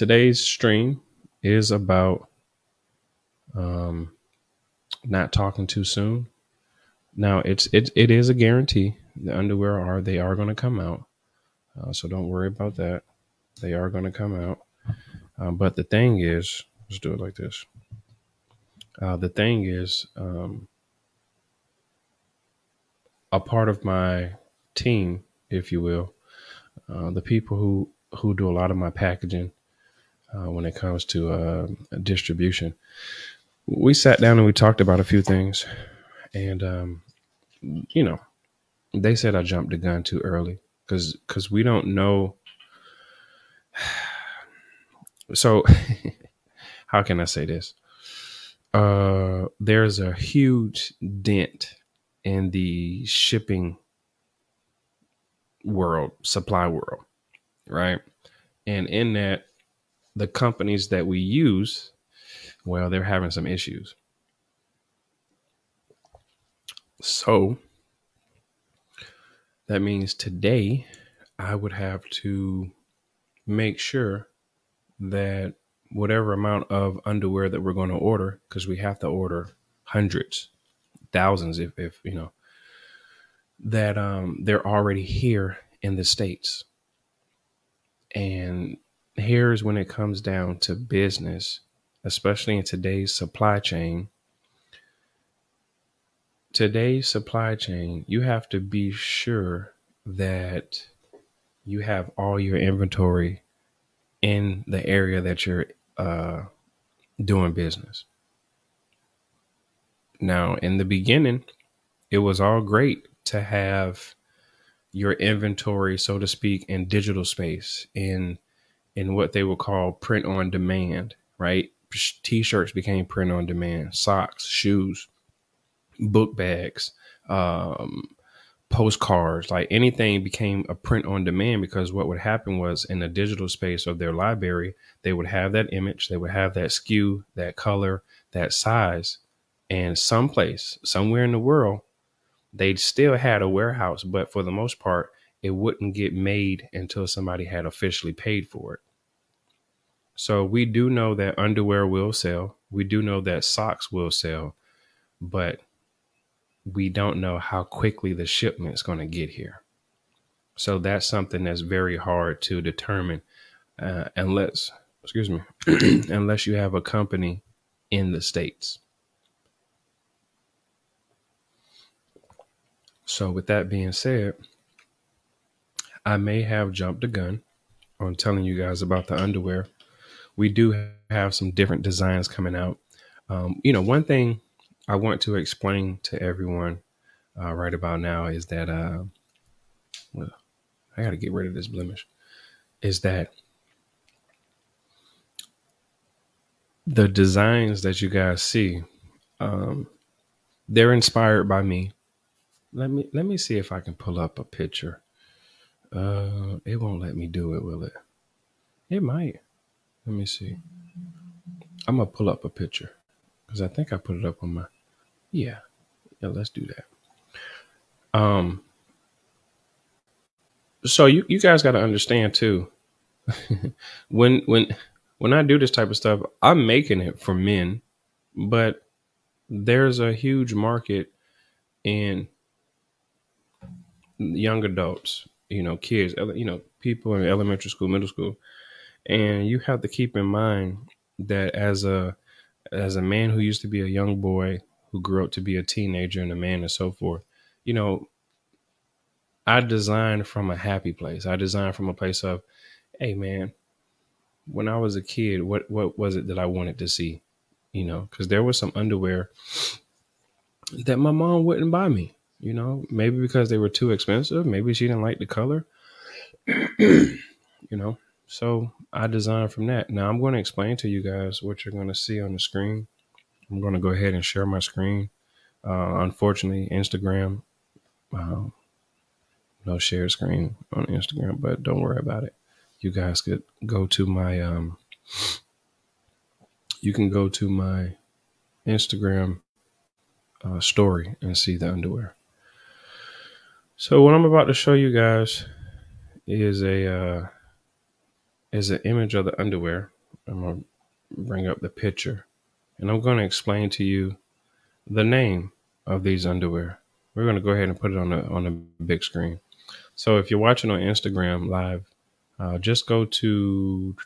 today's stream is about um, not talking too soon. Now it's it it is a guarantee. The underwear are they are going to come out, uh, so don't worry about that. They are going to come out. Um, but the thing is, let's do it like this. Uh, the thing is, um, a part of my team, if you will, uh, the people who who do a lot of my packaging uh, when it comes to uh, distribution, we sat down and we talked about a few things, and um, you know, they said I jumped the gun too early because because we don't know. So, how can I say this? Uh, there's a huge dent in the shipping world, supply world, right? And in that, the companies that we use, well, they're having some issues. So that means today I would have to make sure that whatever amount of underwear that we're going to order, because we have to order hundreds, thousands, if, if you know, that um, they're already here in the States. And here's when it comes down to business, especially in today's supply chain. Today's supply chain, you have to be sure that you have all your inventory in the area that you're uh, doing business. Now, in the beginning, it was all great to have your inventory, so to speak, in digital space, in in what they would call print on demand, right? T-shirts became print on demand, socks, shoes, book bags, um, postcards, like anything became a print on demand because what would happen was in the digital space of their library, they would have that image, they would have that SKU, that color, that size, and someplace, somewhere in the world, they still had a warehouse, but for the most part, it wouldn't get made until somebody had officially paid for it. So we do know that underwear will sell. We do know that socks will sell, but we don't know how quickly the shipment's going to get here. So that's something that's very hard to determine uh, unless, excuse me, unless you have a company in the States. So, with that being said, I may have jumped the gun on telling you guys about the underwear. We do have some different designs coming out. Um, you know, one thing I want to explain to everyone uh, right about now is that, uh, I got to get rid of this blemish, is that the designs that you guys see, um, they're inspired by me let me let me see if I can pull up a picture. Uh, it won't let me do it, will it? It might. Let me see. I'm gonna pull up a picture because I think I put it up on my. Yeah, yeah. Let's do that. Um. So you you guys got to understand too. when when when I do this type of stuff, I'm making it for men, but there's a huge market in young adults, you know, kids, you know, people in elementary school, middle school, and you have to keep in mind that as a as a man who used to be a young boy who grew up to be a teenager and a man and so forth, you know, I designed from a happy place. I designed from a place of, hey man, when I was a kid, what what was it that I wanted to see? You know, because there was some underwear that my mom wouldn't buy me. You know, maybe because they were too expensive. Maybe she didn't like the color. you know, so I designed from that. Now I'm going to explain to you guys what you're going to see on the screen. I'm going to go ahead and share my screen. Uh, unfortunately, Instagram, uh, no share screen on Instagram, but don't worry about it. You guys could go to my, um, you can go to my Instagram uh, story and see the underwear. So what I'm about to show you guys is a uh, is an image of the underwear. I'm to bring up the picture and I'm to explain to you the name of these underwear. We're to go ahead and put it on the on the big screen. So if you're watching on Instagram live, uh, just go to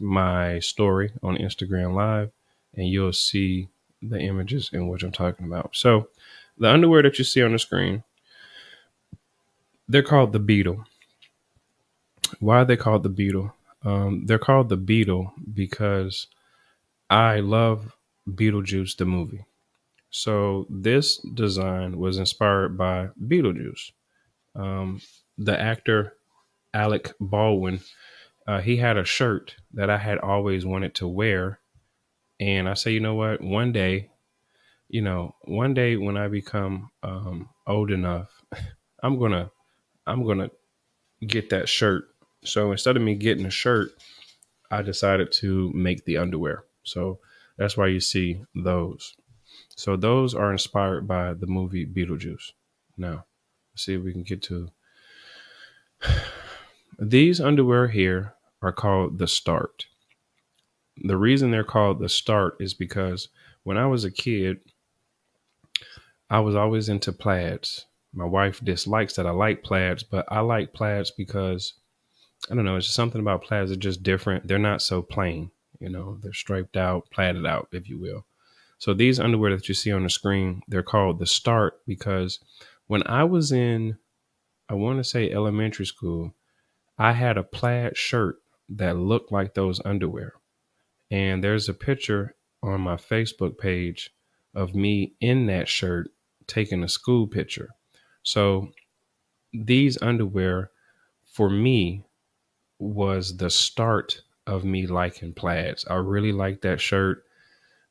my story on Instagram live and you'll see the images in which I'm talking about. So the underwear that you see on the screen, they're called the Beetle. Why are they called the Beetle? Um, they're called the Beetle because I love Beetlejuice the movie. So this design was inspired by Beetlejuice. Um, the actor Alec Baldwin, uh, he had a shirt that I had always wanted to wear, and I say, you know what? One day, you know, one day when I become um, old enough, I'm gonna, I'm gonna get that shirt. So instead of me getting a shirt, I decided to make the underwear. So that's why you see those. So those are inspired by the movie Beetlejuice. Now, let's see if we can get to these underwear here are called the start. The reason they're called the start is because when I was a kid, I was always into plaids. My wife dislikes that I like plaids, but I like plaids because I don't know, it's just something about plaids are just different. They're not so plain, you know, they're striped out, plaited out, if you will. So these underwear that you see on the screen, they're called the start because when I was in, I want to say elementary school, I had a plaid shirt that looked like those underwear. And there's a picture on my Facebook page of me in that shirt taking a school picture. So these underwear for me was the start of me liking plaids. I really like that shirt.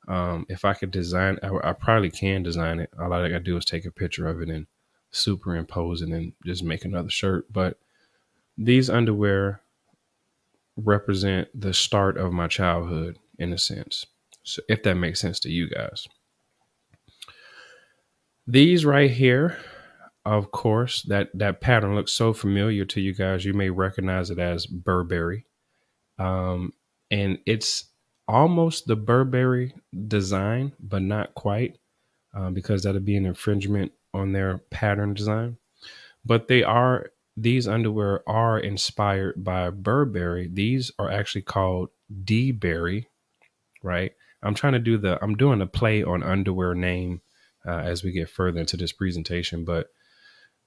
Um, if I could design, I, I, probably can design it. All I gotta do is take a picture of it and superimpose it and just make another shirt. But these underwear represent the start of my childhood in a sense. So if that makes sense to you guys. These right here, of course, that that pattern looks so familiar to you guys. You may recognize it as Burberry. Um, and it's almost the Burberry design, but not quite, uh, because that'd be an infringement on their pattern design. But they are these underwear are inspired by Burberry. These are actually called D Berry, right? I'm trying to do the I'm doing a play on underwear name uh, as we get further into this presentation, but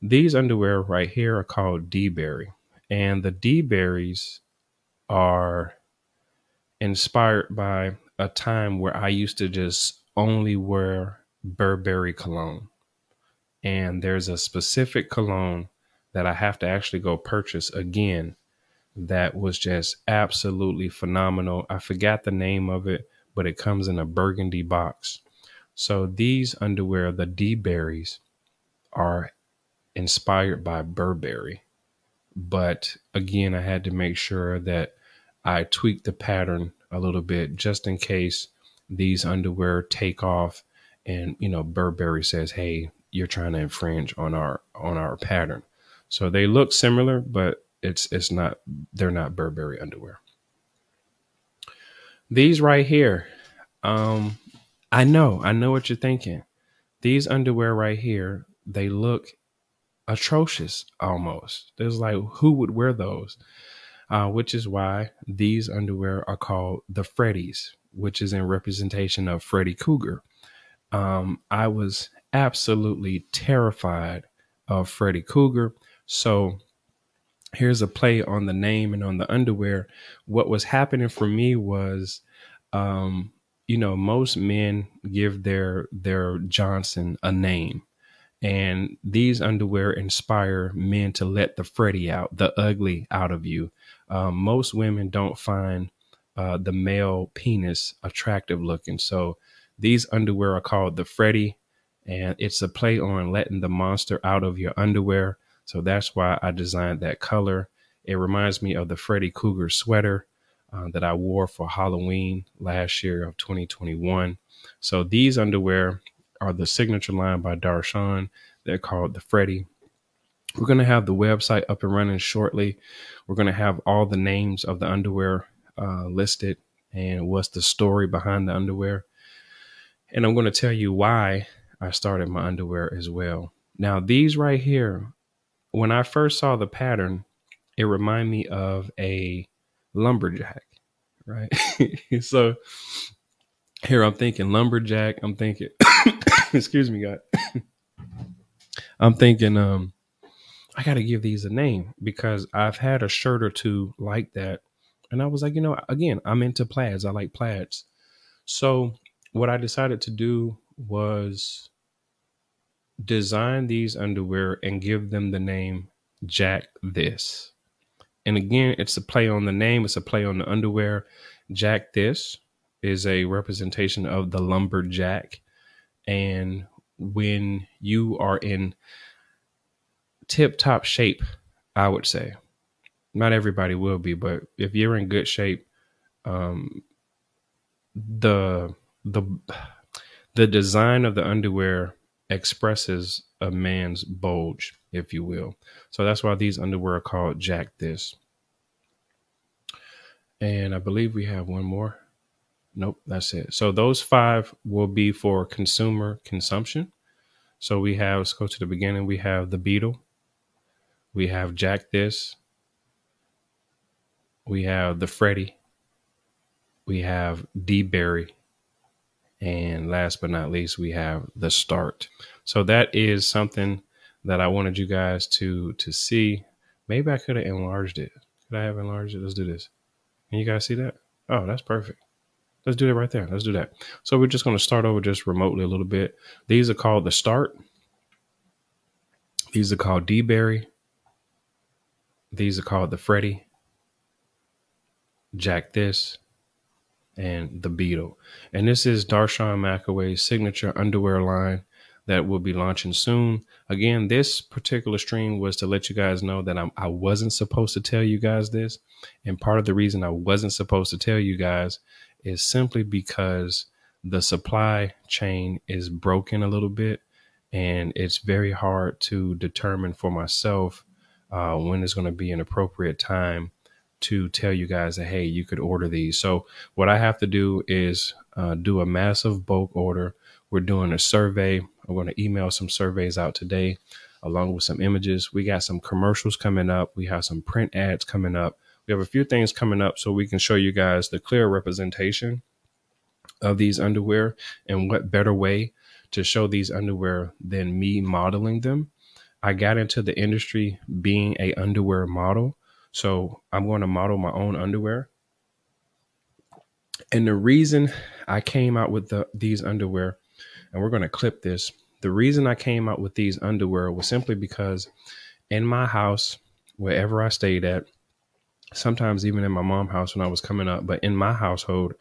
these underwear right here are called D Berry, and the D berries are inspired by a time where I used to just only wear Burberry cologne. And there's a specific cologne that I have to actually go purchase again that was just absolutely phenomenal. I forgot the name of it, but it comes in a burgundy box. So these underwear, the D berries, are inspired by Burberry. But again, I had to make sure that I tweaked the pattern a little bit just in case these underwear take off and you know Burberry says, "Hey, you're trying to infringe on our on our pattern." So they look similar, but it's it's not they're not Burberry underwear. These right here, um, I know, I know what you're thinking. These underwear right here, they look atrocious almost. There's like who would wear those? Uh, which is why these underwear are called the Freddies, which is in representation of Freddy Krueger. Um, I was absolutely terrified of Freddy Krueger. So here's a play on the name and on the underwear. What was happening for me was, um, you know, most men give their their Johnson a name, and these underwear inspire men to let the Freddy out, the ugly out of you. Um, most women don't find uh, the male penis attractive looking, so these underwear are called the Freddy, and it's a play on letting the monster out of your underwear. So that's why I designed that color. It reminds me of the Freddy Krueger sweater uh, that I wore for Halloween last year of 2021. So these underwear are the signature line by Darshawn. They're called the Freddy. We're going to have the website up and running shortly. We're going to have all the names of the underwear uh, listed and what's the story behind the underwear. And I'm going to tell you why I started my underwear as well. Now, these right here, when I first saw the pattern, it reminded me of a lumberjack, right? so here I'm thinking lumberjack. I'm thinking, excuse me, God. I'm thinking, um, I got to give these a name because I've had a shirt or two like that. And I was like, you know, again, I'm into plaids. I like plaids. So what I decided to do was design these underwear and give them the name Jack This. And again, it's a play on the name, it's a play on the underwear. Jack This is a representation of the lumberjack. And when you are in tip top shape, I would say. Not everybody will be, but if you're in good shape, um, the the the design of the underwear expresses a man's bulge, if you will. So that's why these underwear are called Jack This. And I believe we have one more. Nope, that's it. So those five will be for consumer consumption. So we have, let's go to the beginning. We have the Beetle, we have Jack This. We have the Freddy. We have D Berry. And last but not least, we have the start. So that is something that I wanted you guys to to see. Maybe I could have enlarged it. Could I have enlarged it? Let's do this. Can you guys see that? Oh, that's perfect. Let's do that right there. Let's do that. So we're just going to start over just remotely a little bit. These are called the start. These are called D Berry. These are called the Freddy, Jack This, and the Beetle. And this is Darshawn McAway's signature underwear line that will be launching soon. Again, this particular stream was to let you guys know that I'm, I wasn't supposed to tell you guys this. And part of the reason I wasn't supposed to tell you guys is simply because the supply chain is broken a little bit and it's very hard to determine for myself uh, when is going to be an appropriate time to tell you guys that hey you could order these. So what i have to do is uh, do a massive bulk order. We're doing a survey. I'm going to email some surveys out today along with some images. We got some commercials coming up. We have some print ads coming up we have a few things coming up so we can show you guys the clear representation of these underwear and what better way to show these underwear than me modeling them I got into the industry being a underwear model. So I'm going to model my own underwear. And the reason I came out with the, these underwear, and we're going to clip this. The reason I came out with these underwear was simply because in my house, wherever I stayed at, sometimes even in my mom's house when I was coming up, but in my household,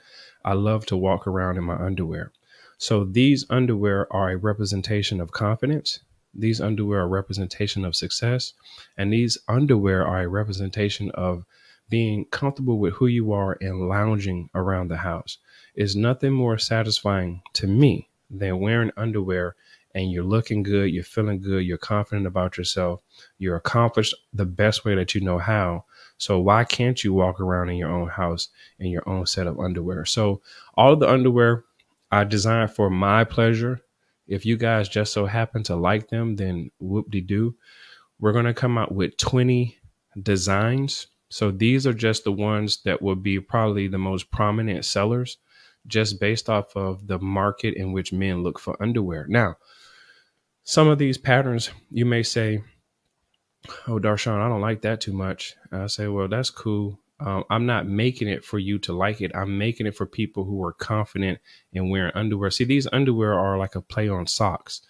I love to walk around in my underwear. So these underwear are a representation of confidence these underwear are a representation of success, and these underwear are a representation of being comfortable with who you are and lounging around the house. Is nothing more satisfying to me than wearing underwear and you're looking good, you're feeling good, you're confident about yourself, you're accomplished the best way that you know how. So why can't you walk around in your own house in your own set of underwear? So all of the underwear I designed for my pleasure if you guys just so happen to like them, then whoop de doo. We're going to come out with 20 designs. So these are just the ones that will be probably the most prominent sellers just based off of the market in which men look for underwear. Now, some of these patterns you may say, Oh, Darshawn, I don't like that too much. I say, Well, that's cool. Um, I'm not making it for you to like it. I'm making it for people who are confident in wearing underwear. See, these underwear are like a play on socks.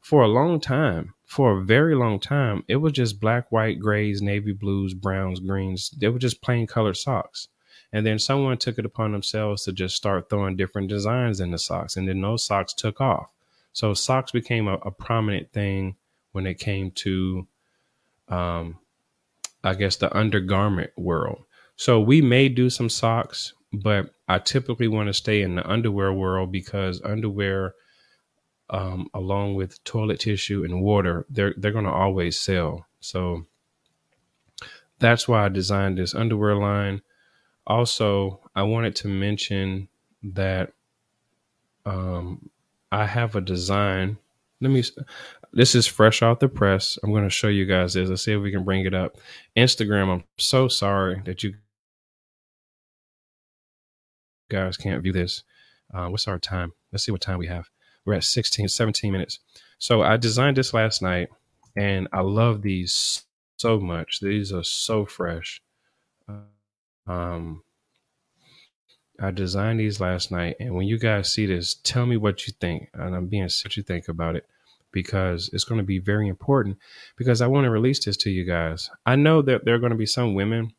For a long time, for a very long time, it was just black, white, grays, navy blues, browns, greens. They were just plain colored socks. And then someone took it upon themselves to just start throwing different designs in the socks. And then those socks took off. So socks became a, a prominent thing when it came to, um, I guess, the undergarment world. So we may do some socks, but I typically want to stay in the underwear world because underwear, um, along with toilet tissue and water, they're they're going to always sell. So that's why I designed this underwear line. Also, I wanted to mention that um, I have a design. Let me. This is fresh out the press. I'm going to show you guys this. Let's see if we can bring it up. Instagram. I'm so sorry that you guys can't view this. Uh, what's our time? Let's see what time we have. We're at 16, 17 minutes. So I designed this last night, and I love these so much. These are so fresh. Um, I designed these last night, and when you guys see this, tell me what you think, and I'm being what you think about it because it's going to be very important. Because I want to release this to you guys. I know that there are going to be some women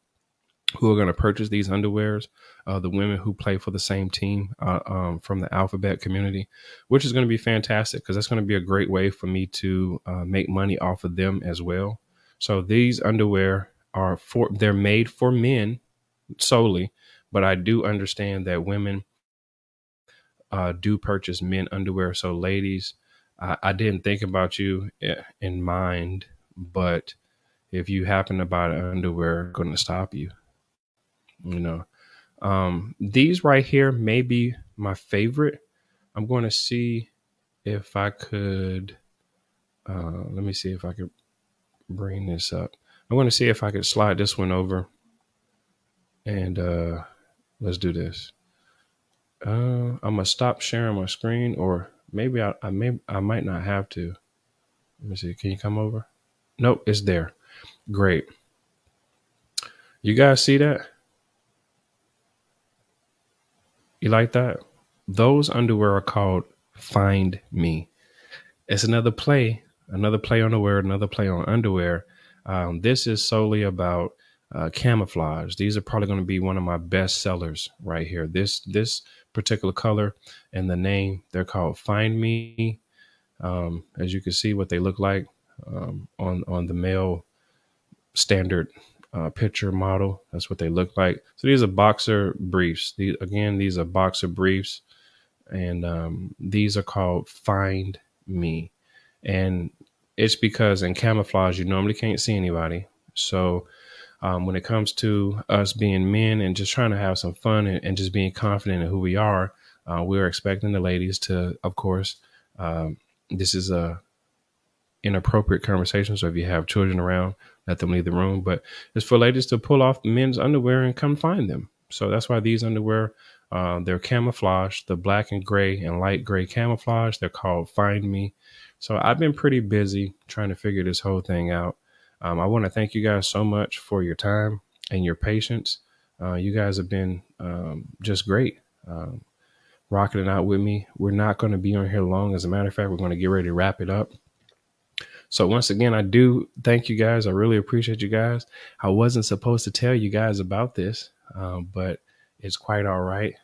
who are going to purchase these underwears, uh, the women who play for the same team uh, um, from the alphabet community, which is going to be fantastic because that's going to be a great way for me to uh, make money off of them as well. So these underwear are for they're made for men solely, but I do understand that women uh, do purchase men underwear. So ladies, I, I didn't think about you eh, in mind, but if you happen to buy underwear, going to stop you. You know, um, these right here may be my favorite. I'm going to see if I could. Uh, let me see if I could bring this up. I'm going to see if I could slide this one over. And uh, let's do this. Uh, I'm gonna stop sharing my screen, or maybe I, I may I might not have to. Let me see. Can you come over? Nope, it's there. Great. You guys see that? You like that? Those underwear are called Find Me. It's another play, another play on word, another play on underwear. Um, this is solely about uh, camouflage. These are probably going to be one of my best sellers right here. This this particular color and the name they're called Find Me. Um, as you can see, what they look like um, on on the male standard uh, picture model. That's what they look like. So these are boxer briefs. These again, these are boxer briefs, and um, these are called Find Me, and it's because in camouflage you normally can't see anybody. So um, when it comes to us being men and just trying to have some fun and, and just being confident in who we are, uh, we're expecting the ladies to, of course, um, this is a inappropriate conversation. So if you have children around, let them leave the room. But it's for ladies to pull off men's underwear and come find them. So that's why these underwear, uh, they're camouflage, the black and gray and light gray camouflage. They're called Find Me. So I've been pretty busy trying to figure this whole thing out. Um, I want to thank you guys so much for your time and your patience. Uh, you guys have been um, just great, um, rocking it out with me. We're not going to be on here long. As a matter of fact, we're going to get ready to wrap it up. So once again, I do thank you guys. I really appreciate you guys. I wasn't supposed to tell you guys about this, um, but it's quite all right.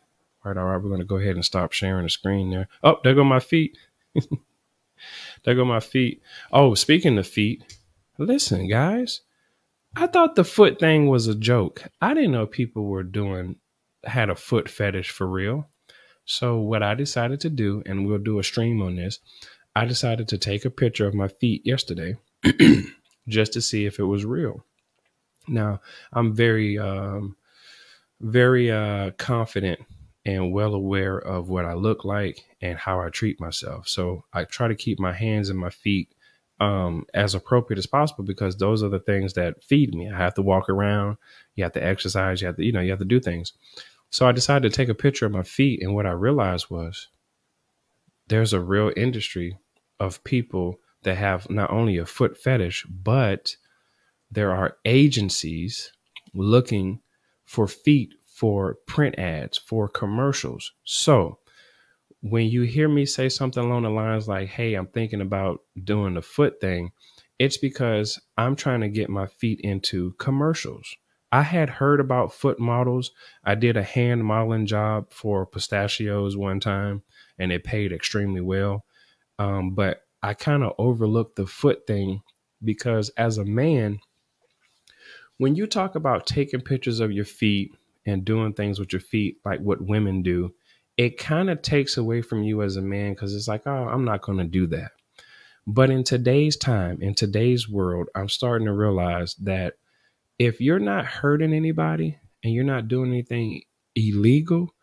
Quite all right. We're going to go ahead and stop sharing the screen there. Oh, there go my feet. there go my feet. Oh, speaking of feet, listen, guys. I thought the foot thing was a joke. I didn't know people were doing had a foot fetish for real. So what I decided to do, and we'll do a stream on this, I decided to take a picture of my feet yesterday just to see if it was real. Now, I'm very, um, very uh, confident and well aware of what I look like and how I treat myself. So I try to keep my hands and my feet um, as appropriate as possible because those are the things that feed me. I have to walk around, you have to exercise, you have to, you know, you have to do things. So I decided to take a picture of my feet, and what I realized was there's a real industry of people that have not only a foot fetish, but there are agencies looking for feet for print ads, for commercials. So when you hear me say something along the lines like, hey, I'm thinking about doing the foot thing, it's because I'm trying to get my feet into commercials. I had heard about foot models. I did a hand modeling job for pistachios one time and it paid extremely well. Um, but I kind of overlooked the foot thing because as a man, when you talk about taking pictures of your feet and doing things with your feet, like what women do, it kind of takes away from you as a man because it's like, oh, I'm not going to do that. But in today's time, in today's world, I'm starting to realize that if you're not hurting anybody and you're not doing anything illegal,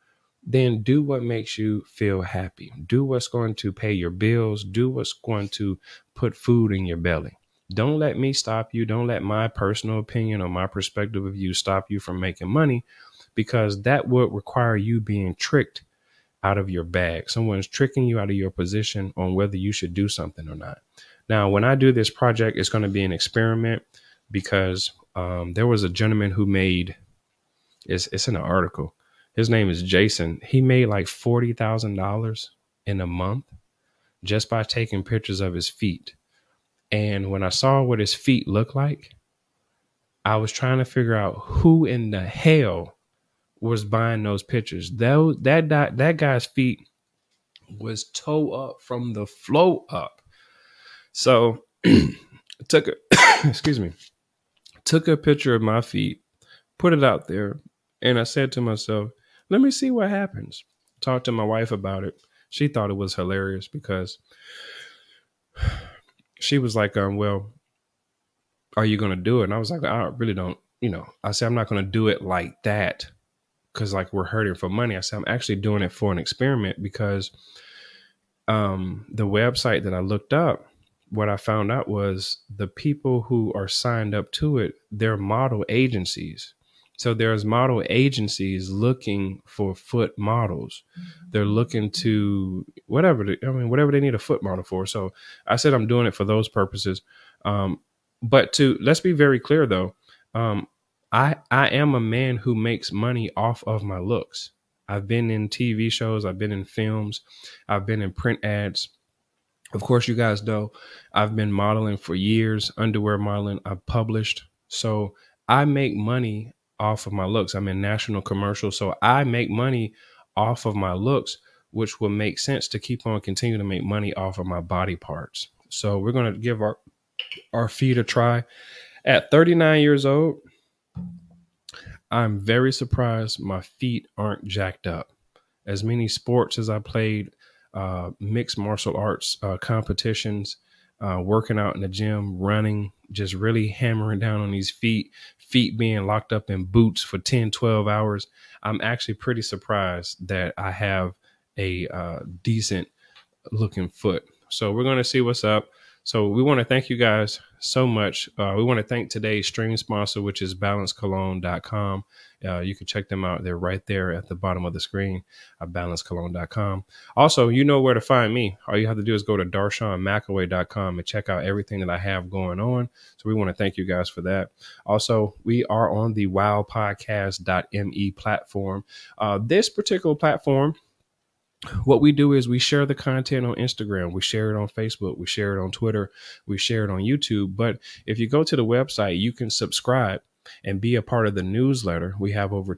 then do what makes you feel happy. Do what's going to pay your bills. Do what's going to put food in your belly. Don't let me stop you. Don't let my personal opinion or my perspective of you stop you from making money because that would require you being tricked out of your bag. Someone's tricking you out of your position on whether you should do something or not. Now, when I do this project, it's going to be an experiment because um, there was a gentleman who made it's, it's in an article. His name is Jason. He made like forty thousand dollars in a month just by taking pictures of his feet. And when I saw what his feet looked like, I was trying to figure out who in the hell was buying those pictures. That that that guy's feet was toe up from the flow up. So took a excuse me, took a picture of my feet, put it out there, and I said to myself, "Let me see what happens." Talked to my wife about it. She thought it was hilarious because she was like, um, well, are you going to do it? And I was like, I really don't, you know, I said, I'm not going to do it like that because like we're hurting for money. I said, I'm actually doing it for an experiment because um, the website that I looked up, what I found out was the people who are signed up to it, they're model agencies. So there's model agencies looking for foot models. They're looking to whatever. I mean, whatever they need a foot model for. So I said I'm doing it for those purposes. Um, but to let's be very clear though, um, I I am a man who makes money off of my looks. I've been in TV shows. I've been in films. I've been in print ads. Of course, you guys know I've been modeling for years, underwear modeling. I've published. So I make money off of my looks. I'm in national commercials, so I make money off of my looks, which will make sense to keep on continuing to make money off of my body parts. So we're gonna give our our feet a try. At 39 years old, I'm very surprised my feet aren't jacked up. As many sports as I played, uh, mixed martial arts uh, competitions, uh, working out in the gym, running, just really hammering down on these feet, feet being locked up in boots for 10, 12 hours. I'm actually pretty surprised that I have a uh, decent looking foot. So we're going to see what's up. So we want to thank you guys so much. Uh, we want to thank today's stream sponsor, which is balancecologne.com. Uh, you can check them out. They're right there at the bottom of the screen at balancecologne.com. Also, you know where to find me. All you have to do is go to darshawnmcaway.com and check out everything that I have going on. So we want to thank you guys for that. Also, we are on the wowpodcast.me platform. Uh, this particular platform what we do is we share the content on Instagram, we share it on Facebook, we share it on Twitter, we share it on YouTube. But if you go to the website, you can subscribe and be a part of the newsletter. We have over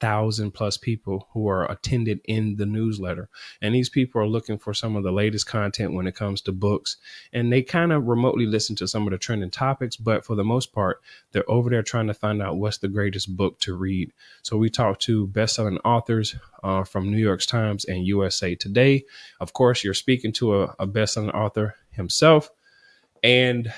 200,000 plus people who are attended in the newsletter. And these people are looking for some of the latest content when it comes to books. And they kind of remotely listen to some of the trending topics, but for the most part, they're over there trying to find out what's the greatest book to read. So we talk to best-selling authors uh, from New York Times and USA Today. Of course, you're speaking to a, a best-selling author himself. And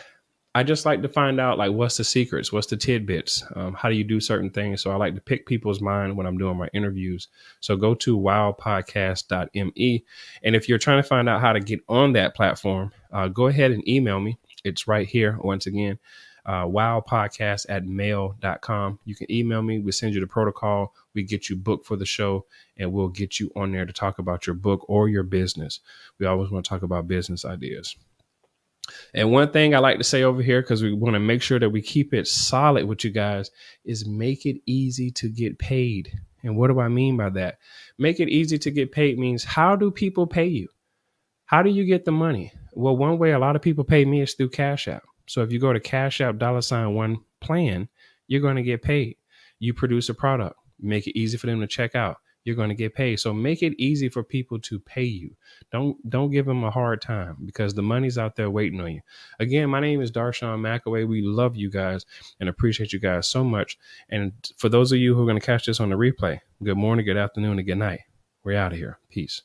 I just like to find out like what's the secrets, what's the tidbits, um, how do you do certain things. So I like to pick people's mind when I'm doing my interviews. So go to wowpodcast.me, and if you're trying to find out how to get on that platform, uh, go ahead and email me. It's right here once again. Uh, wowpodcast at mail.com. You can email me. We send you the protocol. We get you booked for the show and we'll get you on there to talk about your book or your business. We always want to talk about business ideas. And one thing I like to say over here, because we want to make sure that we keep it solid with you guys, is make it easy to get paid. And what do I mean by that? Make it easy to get paid means how do people pay you? How do you get the money? Well, one way a lot of people pay me is through Cash App. So if you go to Cash App dollar sign one plan, you're going to get paid. You produce a product, make it easy for them to check out you're going to get paid. So make it easy for people to pay you. Don't don't give them a hard time because the money's out there waiting on you. Again, my name is Darshawn McAway. We love you guys and appreciate you guys so much. And for those of you who are going to catch this on the replay, good morning, good afternoon, and good night. We're out of here. Peace.